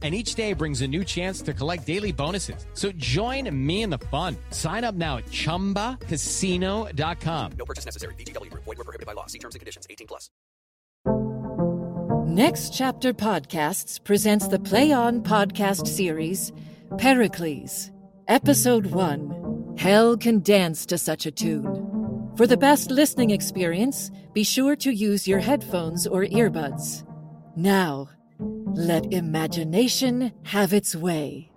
and each day brings a new chance to collect daily bonuses. So join me in the fun. Sign up now at ChumbaCasino.com. No purchase necessary. VGW Group. Void were prohibited by law. See terms and conditions. 18 plus. Next Chapter Podcasts presents the Play On podcast series, Pericles, Episode 1 Hell Can Dance to Such a Tune. For the best listening experience, be sure to use your headphones or earbuds. Now, let imagination have its way.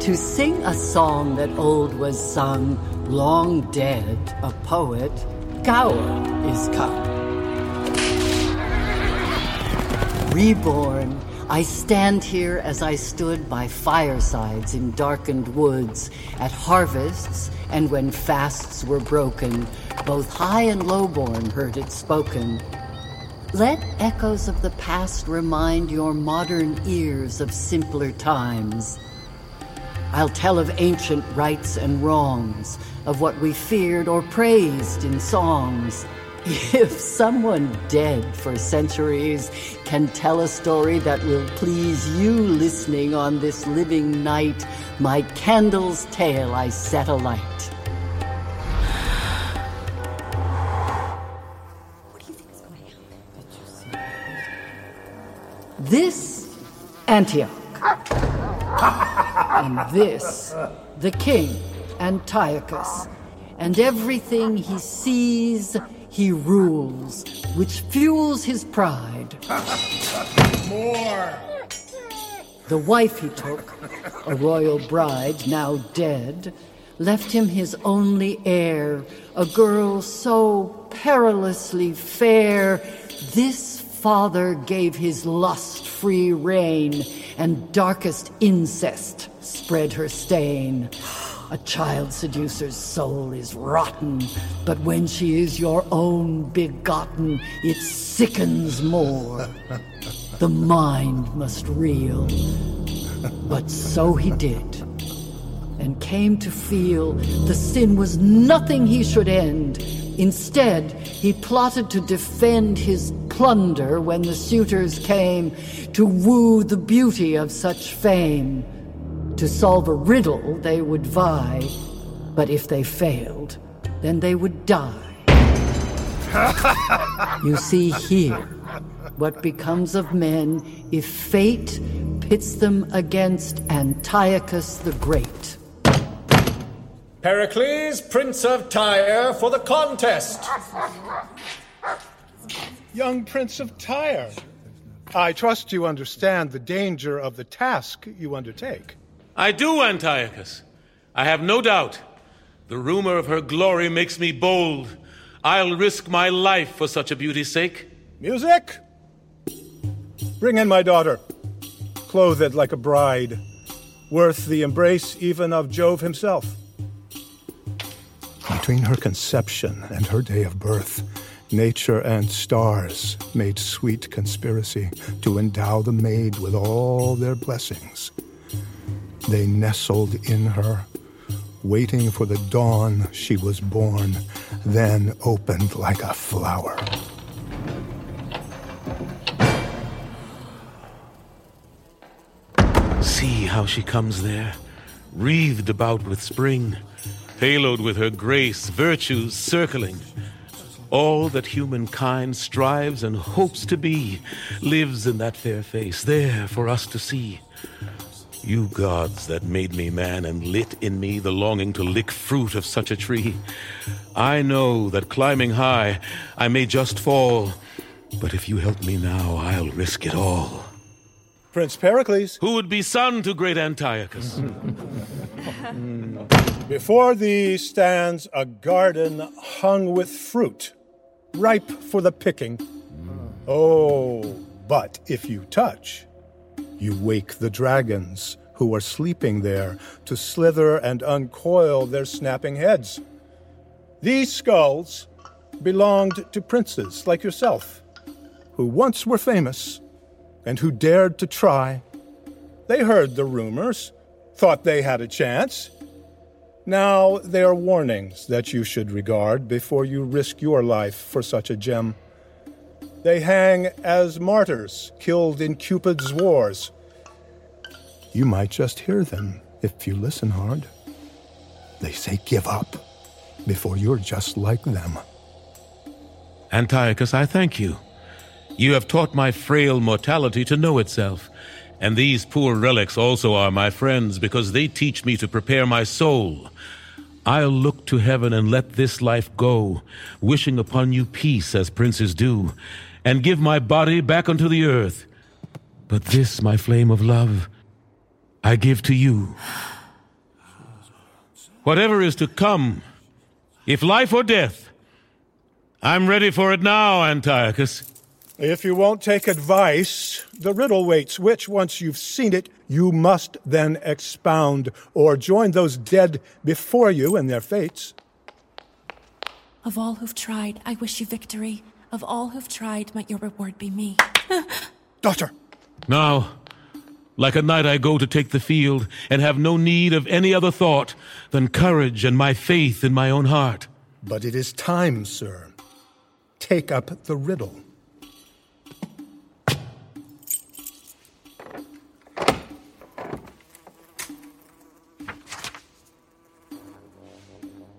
To sing a song that old was sung, long dead, a poet, Gower is come. Reborn, I stand here as I stood by firesides in darkened woods, at harvests, and when fasts were broken, both high and lowborn heard it spoken. Let echoes of the past remind your modern ears of simpler times. I'll tell of ancient rights and wrongs, of what we feared or praised in songs. If someone dead for centuries can tell a story that will please you listening on this living night, my candle's tale I set alight. This Antioch. and this the king Antiochus. And everything he sees, he rules, which fuels his pride. More! The wife he took, a royal bride now dead, left him his only heir, a girl so perilously fair. This father gave his lust free rein, and darkest incest spread her stain. A child seducer's soul is rotten, but when she is your own begotten, it sickens more. The mind must reel. But so he did, and came to feel the sin was nothing he should end. Instead, he plotted to defend his plunder when the suitors came to woo the beauty of such fame. To solve a riddle they would vie, but if they failed, then they would die. you see here what becomes of men if fate pits them against Antiochus the Great. Pericles, Prince of Tyre, for the contest! Young Prince of Tyre, I trust you understand the danger of the task you undertake. I do, Antiochus. I have no doubt. The rumor of her glory makes me bold. I'll risk my life for such a beauty's sake. Music! Bring in my daughter, clothed like a bride, worth the embrace even of Jove himself. Between her conception and her day of birth, nature and stars made sweet conspiracy to endow the maid with all their blessings. They nestled in her, waiting for the dawn she was born, then opened like a flower. See how she comes there, wreathed about with spring, haloed with her grace, virtues circling. All that humankind strives and hopes to be lives in that fair face, there for us to see. You gods that made me man and lit in me the longing to lick fruit of such a tree. I know that climbing high, I may just fall, but if you help me now, I'll risk it all. Prince Pericles. Who would be son to great Antiochus? Before thee stands a garden hung with fruit, ripe for the picking. Mm. Oh, but if you touch, you wake the dragons who are sleeping there to slither and uncoil their snapping heads. These skulls belonged to princes like yourself, who once were famous and who dared to try. They heard the rumors, thought they had a chance. Now they are warnings that you should regard before you risk your life for such a gem. They hang as martyrs killed in Cupid's wars. You might just hear them if you listen hard. They say give up before you're just like them. Antiochus, I thank you. You have taught my frail mortality to know itself. And these poor relics also are my friends because they teach me to prepare my soul. I'll look to heaven and let this life go, wishing upon you peace as princes do, and give my body back unto the earth. But this, my flame of love, I give to you. Whatever is to come, if life or death, I'm ready for it now, Antiochus. If you won't take advice, the riddle waits, which, once you've seen it, you must then expound, or join those dead before you in their fates. Of all who've tried, I wish you victory. Of all who've tried, might your reward be me. Daughter! Now, like a knight, I go to take the field, and have no need of any other thought than courage and my faith in my own heart. But it is time, sir. Take up the riddle.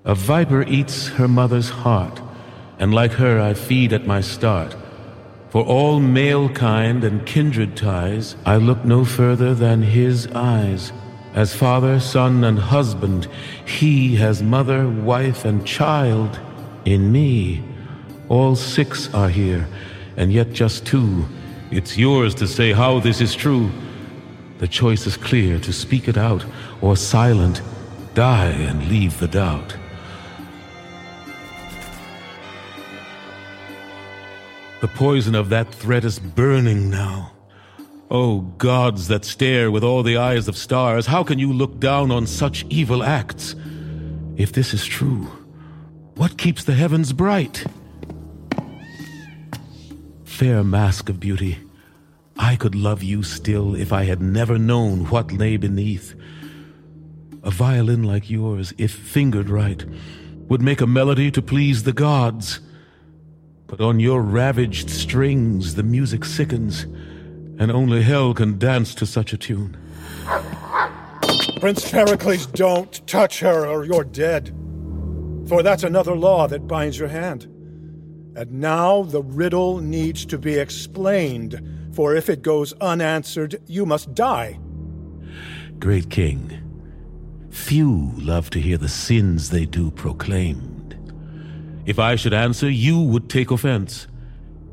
A viper eats her mother's heart, and like her I feed at my start. For all male kind and kindred ties, I look no further than his eyes. As father, son, and husband, he has mother, wife, and child in me. All six are here, and yet just two. It's yours to say how this is true. The choice is clear to speak it out, or silent, die and leave the doubt. The poison of that threat is burning now. O gods that stare with all the eyes of stars, how can you look down on such evil acts? If this is true, what keeps the heavens bright? Fair mask of beauty, I could love you still if I had never known what lay beneath. A violin like yours, if fingered right, would make a melody to please the gods. But on your ravaged strings the music sickens, and only hell can dance to such a tune. Prince Pericles, don't touch her or you're dead. For that's another law that binds your hand. And now the riddle needs to be explained, for if it goes unanswered, you must die. Great king, few love to hear the sins they do proclaimed. If I should answer, you would take offense.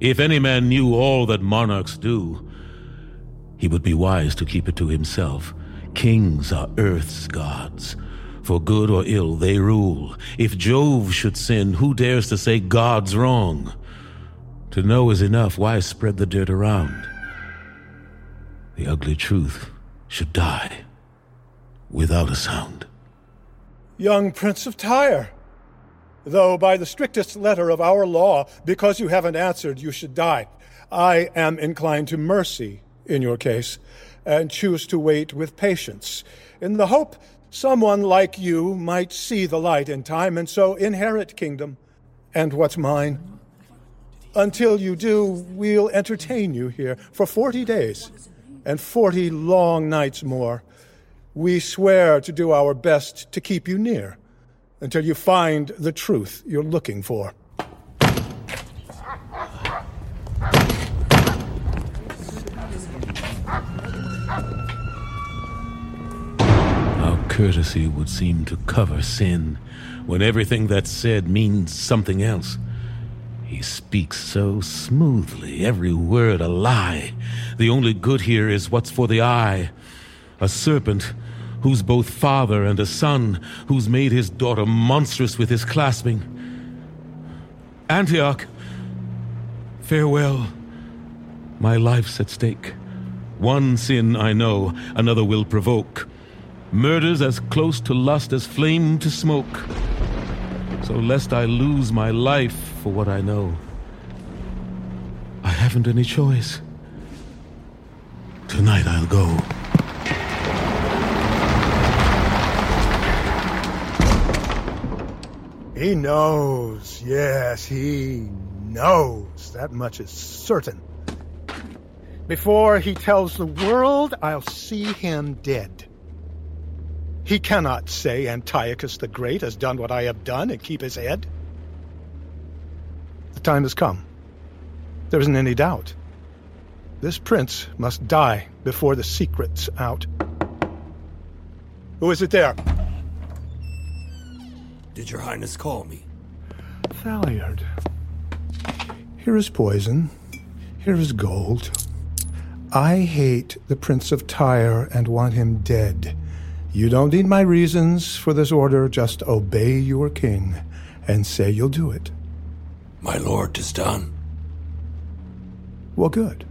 If any man knew all that monarchs do, he would be wise to keep it to himself. Kings are earth's gods. For good or ill, they rule. If Jove should sin, who dares to say God's wrong? To know is enough, why spread the dirt around? The ugly truth should die without a sound. Young Prince of Tyre, though by the strictest letter of our law, because you haven't answered, you should die, I am inclined to mercy in your case and choose to wait with patience in the hope someone like you might see the light in time and so inherit kingdom. And what's mine. Until you do, we'll entertain you here for 40 days and forty long nights more, we swear to do our best to keep you near until you find the truth you're looking for. How courtesy would seem to cover sin when everything that's said means something else. He speaks so smoothly, every word a lie. The only good here is what's for the eye. A serpent who's both father and a son, who's made his daughter monstrous with his clasping. Antioch, farewell. My life's at stake. One sin I know, another will provoke. Murder's as close to lust as flame to smoke. So lest I lose my life for what I know, I haven't any choice. Tonight I'll go. He knows, yes, he knows. That much is certain. Before he tells the world, I'll see him dead. He cannot say Antiochus the Great has done what I have done and keep his head. The time has come. There isn't any doubt. This prince must die before the secret's out. Who is it there? Did your highness call me? Thaliard. Here is poison. Here is gold. I hate the Prince of Tyre and want him dead. You don't need my reasons for this order. Just obey your king and say you'll do it. My lord, tis done. Well, good.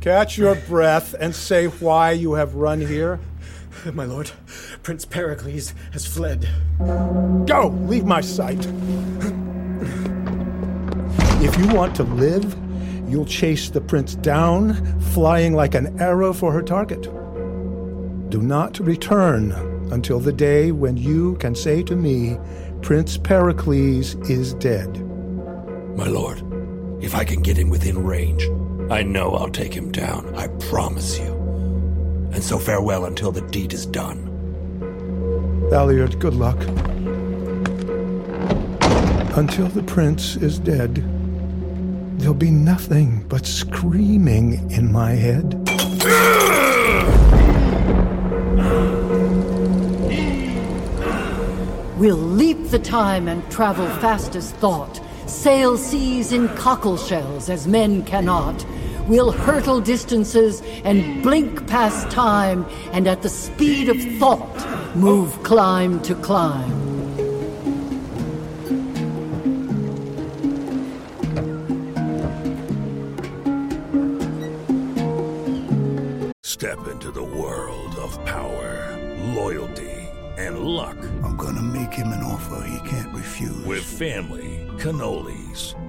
Catch your breath and say why you have run here. My lord, Prince Pericles has fled. Go! Leave my sight. If you want to live, you'll chase the prince down, flying like an arrow for her target. Do not return until the day when you can say to me, Prince Pericles is dead. My lord, if I can get him within range, I know I'll take him down. I promise you. And so farewell until the deed is done. Thaliard, good luck. Until the prince is dead, there'll be nothing but screaming in my head. We'll leap the time and travel fast as thought, sail seas in cockle shells as men cannot. We'll hurtle distances and blink past time, and at the speed of thought, move climb to climb. Step into the world of power, loyalty, and luck. I'm gonna make him an offer he can't refuse. With family, cannolis,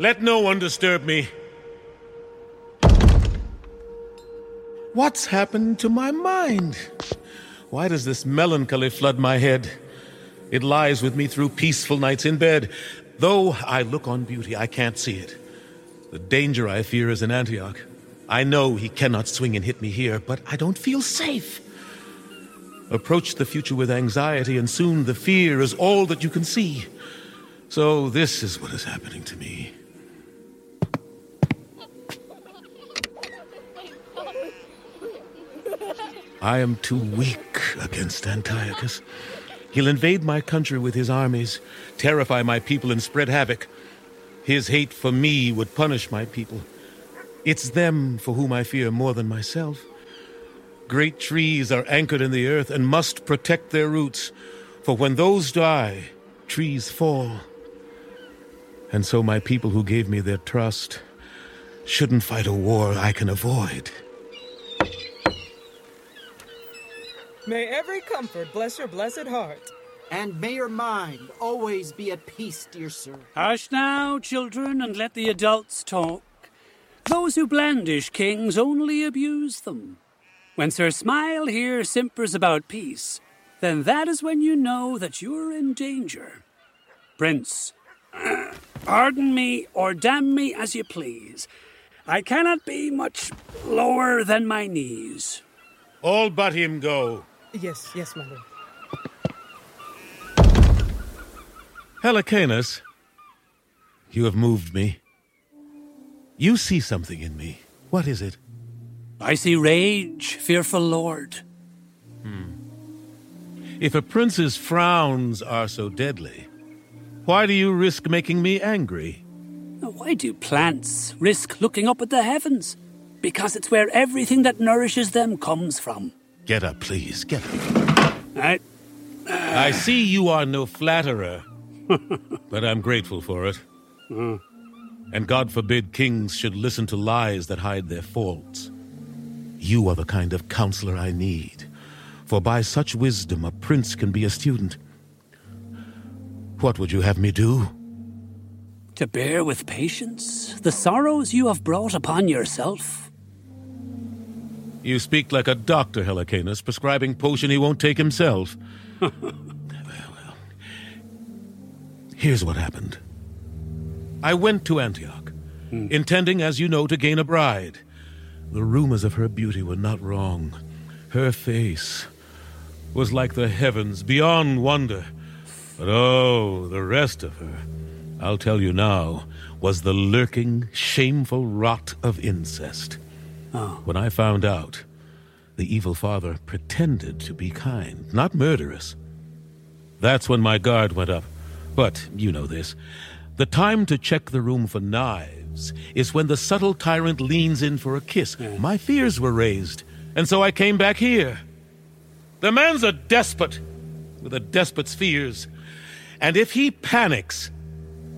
Let no one disturb me. What's happened to my mind? Why does this melancholy flood my head? It lies with me through peaceful nights in bed. Though I look on beauty, I can't see it. The danger I fear is in Antioch. I know he cannot swing and hit me here, but I don't feel safe. Approach the future with anxiety, and soon the fear is all that you can see. So, this is what is happening to me. I am too weak against Antiochus. He'll invade my country with his armies, terrify my people, and spread havoc. His hate for me would punish my people. It's them for whom I fear more than myself. Great trees are anchored in the earth and must protect their roots, for when those die, trees fall. And so my people who gave me their trust shouldn't fight a war I can avoid. May every comfort bless your blessed heart. And may your mind always be at peace, dear sir. Hush now, children, and let the adults talk. Those who blandish kings only abuse them. When Sir Smile here simpers about peace, then that is when you know that you're in danger. Prince, pardon me or damn me as you please. I cannot be much lower than my knees. All but him go. Yes, yes, my lord. Helicanus, you have moved me. You see something in me. What is it? I see rage, fearful lord. Hmm. If a prince's frowns are so deadly, why do you risk making me angry? Why do plants risk looking up at the heavens? Because it's where everything that nourishes them comes from. Get up, please. Get up. I. I see you are no flatterer, but I'm grateful for it. Uh. And God forbid kings should listen to lies that hide their faults. You are the kind of counselor I need, for by such wisdom a prince can be a student. What would you have me do? To bear with patience the sorrows you have brought upon yourself. You speak like a doctor, Helicanus, prescribing potion he won't take himself. well, well. Here's what happened. I went to Antioch, Hmm. intending, as you know, to gain a bride. The rumors of her beauty were not wrong. Her face was like the heavens, beyond wonder. But oh, the rest of her, I'll tell you now, was the lurking, shameful rot of incest. Oh. When I found out, the evil father pretended to be kind, not murderous. That's when my guard went up. But you know this. The time to check the room for knives is when the subtle tyrant leans in for a kiss. My fears were raised, and so I came back here. The man's a despot, with a despot's fears. And if he panics,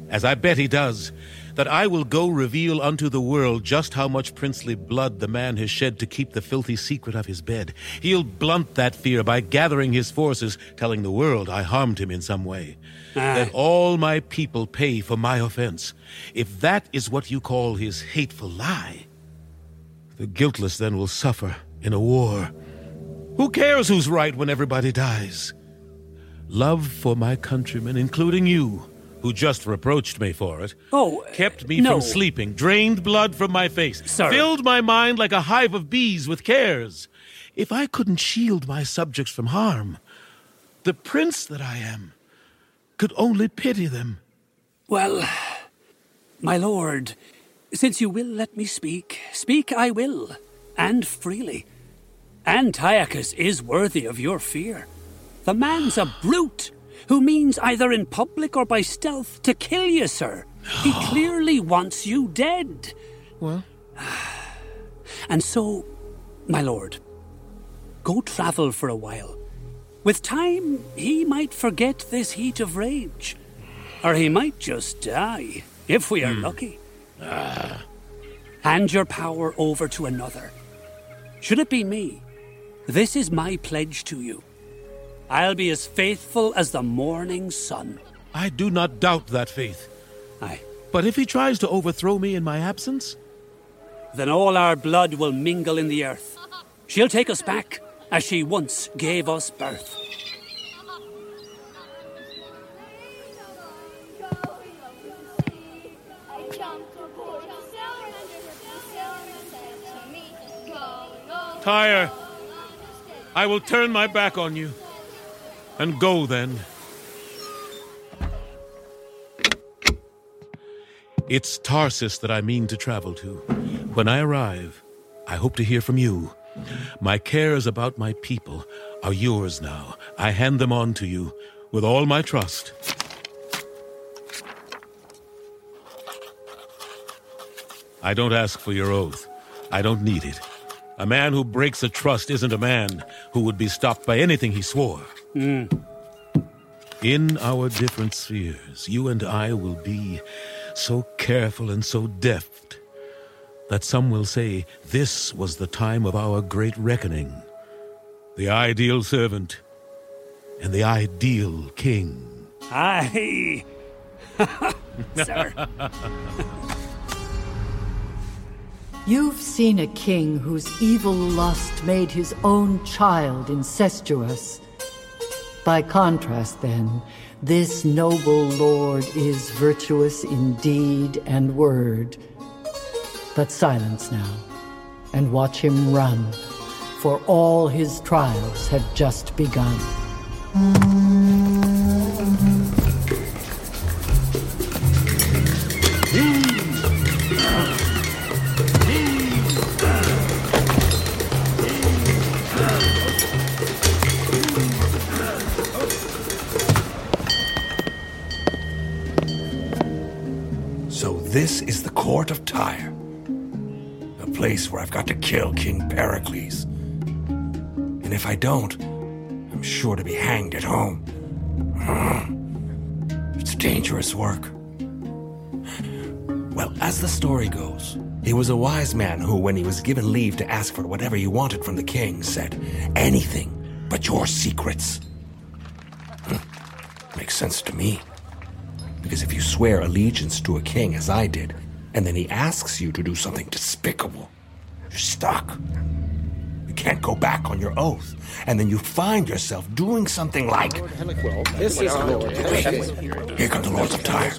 as I bet he does, that I will go reveal unto the world just how much princely blood the man has shed to keep the filthy secret of his bed. He'll blunt that fear by gathering his forces, telling the world I harmed him in some way. Ah. That all my people pay for my offense. If that is what you call his hateful lie, the guiltless then will suffer in a war. Who cares who's right when everybody dies? Love for my countrymen, including you, who just reproached me for it, Oh, kept me no. from sleeping, drained blood from my face, Sir. filled my mind like a hive of bees with cares. If I couldn't shield my subjects from harm, the prince that I am could only pity them. Well, my lord, since you will let me speak, speak I will, and freely. Antiochus is worthy of your fear. The man's a brute who means either in public or by stealth to kill you, sir. He clearly wants you dead. Well? And so, my lord, go travel for a while. With time, he might forget this heat of rage. Or he might just die, if we are hmm. lucky. Ah. Hand your power over to another. Should it be me, this is my pledge to you. I'll be as faithful as the morning sun. I do not doubt that faith. Aye. But if he tries to overthrow me in my absence? Then all our blood will mingle in the earth. She'll take us back, as she once gave us birth. Tyre, I will turn my back on you. And go then. It's Tarsus that I mean to travel to. When I arrive, I hope to hear from you. My cares about my people are yours now. I hand them on to you with all my trust. I don't ask for your oath. I don't need it. A man who breaks a trust isn't a man who would be stopped by anything he swore. Mm. In our different spheres, you and I will be so careful and so deft that some will say this was the time of our great reckoning. The ideal servant and the ideal king. Aye. Sir. You've seen a king whose evil lust made his own child incestuous. By contrast, then, this noble lord is virtuous in deed and word. But silence now, and watch him run, for all his trials have just begun. Court of Tyre. A place where I've got to kill King Pericles. And if I don't, I'm sure to be hanged at home. It's dangerous work. Well, as the story goes, he was a wise man who, when he was given leave to ask for whatever he wanted from the king, said, Anything but your secrets. Makes sense to me. Because if you swear allegiance to a king, as I did, and then he asks you to do something despicable, you're stuck. You can't go back on your oath. And then you find yourself doing something like. This is Lord Wait, here come the Lords of Tyre.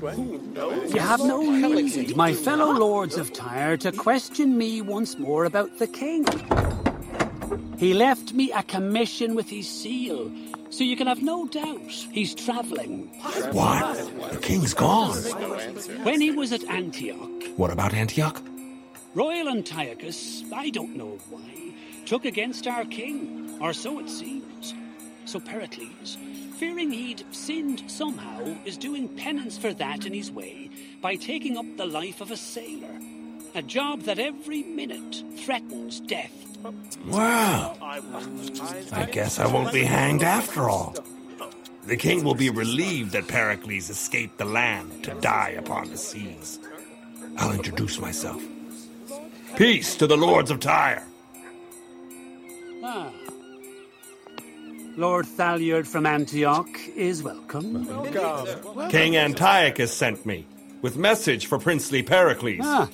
You have no need, my fellow lords of Tyre, to question me once more about the king. He left me a commission with his seal, so you can have no doubt he's travelling. What? The king's gone. When he was at Antioch, What about Antioch? Royal Antiochus, I don't know why, took against our king, or so it seems. So Pericles, fearing he'd sinned somehow, is doing penance for that in his way by taking up the life of a sailor. A job that every minute threatens death. Well, I guess I won't be hanged after all. The king will be relieved that Pericles escaped the land to die upon the seas. I'll introduce myself. Peace to the lords of Tyre. Ah. Lord Thaliard from Antioch is welcome. King Antiochus sent me with message for princely Pericles. Ah.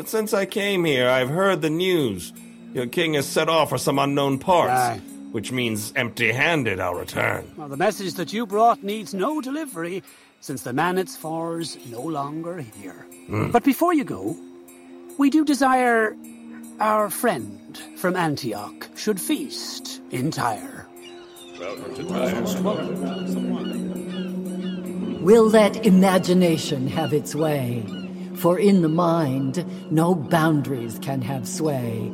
But since I came here, I've heard the news. Your king has set off for some unknown parts, Aye. which means empty-handed I'll return. Well, the message that you brought needs no delivery, since the man it's for's no longer here. Hmm. But before you go, we do desire our friend from Antioch should feast in Tyre. Welcome to Tyre. Will let imagination have its way? For in the mind, no boundaries can have sway.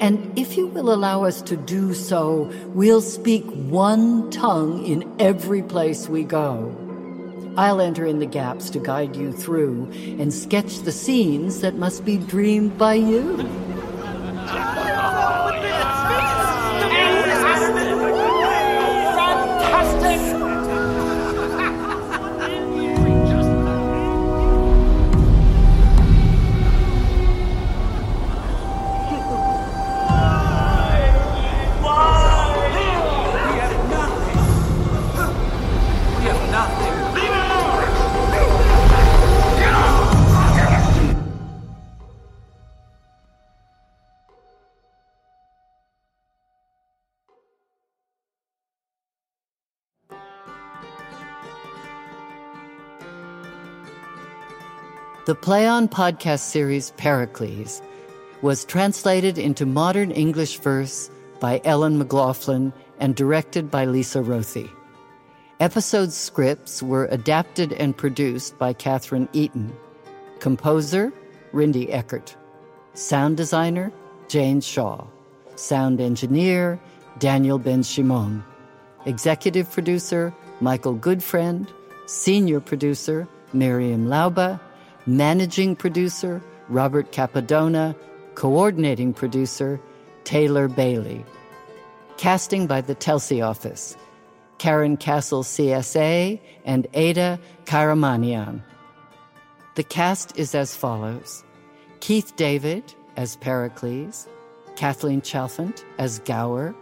And if you will allow us to do so, we'll speak one tongue in every place we go. I'll enter in the gaps to guide you through and sketch the scenes that must be dreamed by you. The Play On podcast series Pericles was translated into modern English verse by Ellen McLaughlin and directed by Lisa Rothe. Episode scripts were adapted and produced by Catherine Eaton. Composer, Rinde Eckert. Sound designer, Jane Shaw. Sound engineer, Daniel Ben Shimon. Executive producer, Michael Goodfriend. Senior producer, Miriam Lauba. Managing producer, Robert Capadona. Coordinating producer, Taylor Bailey. Casting by the Telsey office. Karen Castle CSA and Ada Karamanian. The cast is as follows Keith David as Pericles, Kathleen Chalfant as Gower,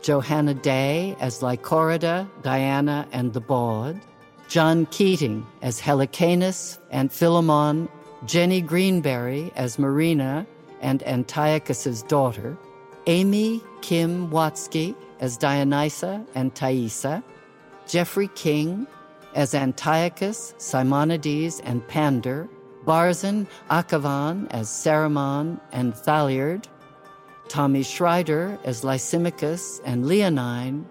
Johanna Day as Lychorida, Diana, and the Bawd, John Keating as Helicanus and Philemon, Jennie Greenberry as Marina and Antiochus's daughter, Amy Kim Waschke as Dionyza and Thaisa, Jeffrey King as Antiochus, Simonides, and Pandar, Barzin Akhavan as Cerimon and Thaliard, Tommy Schrider as Lysimachus and Leonine,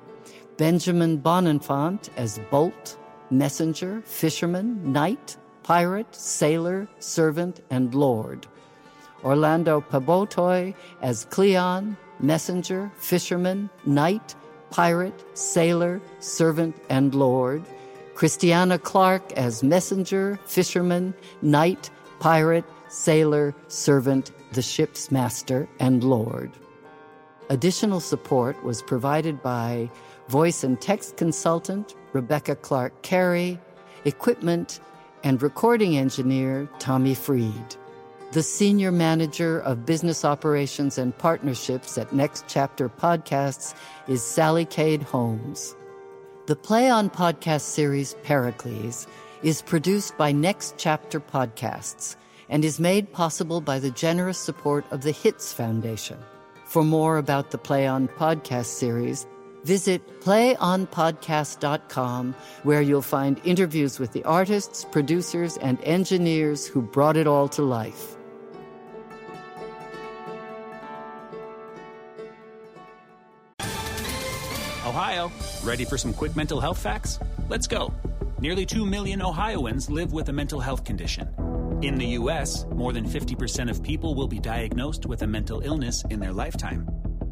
Benjamin Bonenfant as Bolt, Messenger, Fisherman, Knight, Pirate, Sailor, Servant, and Lord, Orlando Pabotoy as Cleon, Messenger, Fisherman, Knight, Pirate, Sailor, Servant, and Lord, Christiana Clark as messenger, fisherman, knight, pirate, sailor, servant, the ship's master, and lord. Additional support was provided by voice and text consultant Rebecca Clark Carey, equipment and recording engineer Tommy Freed. The senior manager of business operations and partnerships at Next Chapter Podcasts is Sally Cade Holmes. The Play on Podcast series Pericles is produced by Next Chapter Podcasts and is made possible by the generous support of the Hitz Foundation. For more about the Play on Podcast series, visit playonpodcast.com, where you'll find interviews with the artists, producers, and engineers who brought it all to life. Ohio, ready for some quick mental health facts? Let's go. Nearly 2 million Ohioans live with a mental health condition. In the U.S., more than 50% of people will be diagnosed with a mental illness in their lifetime.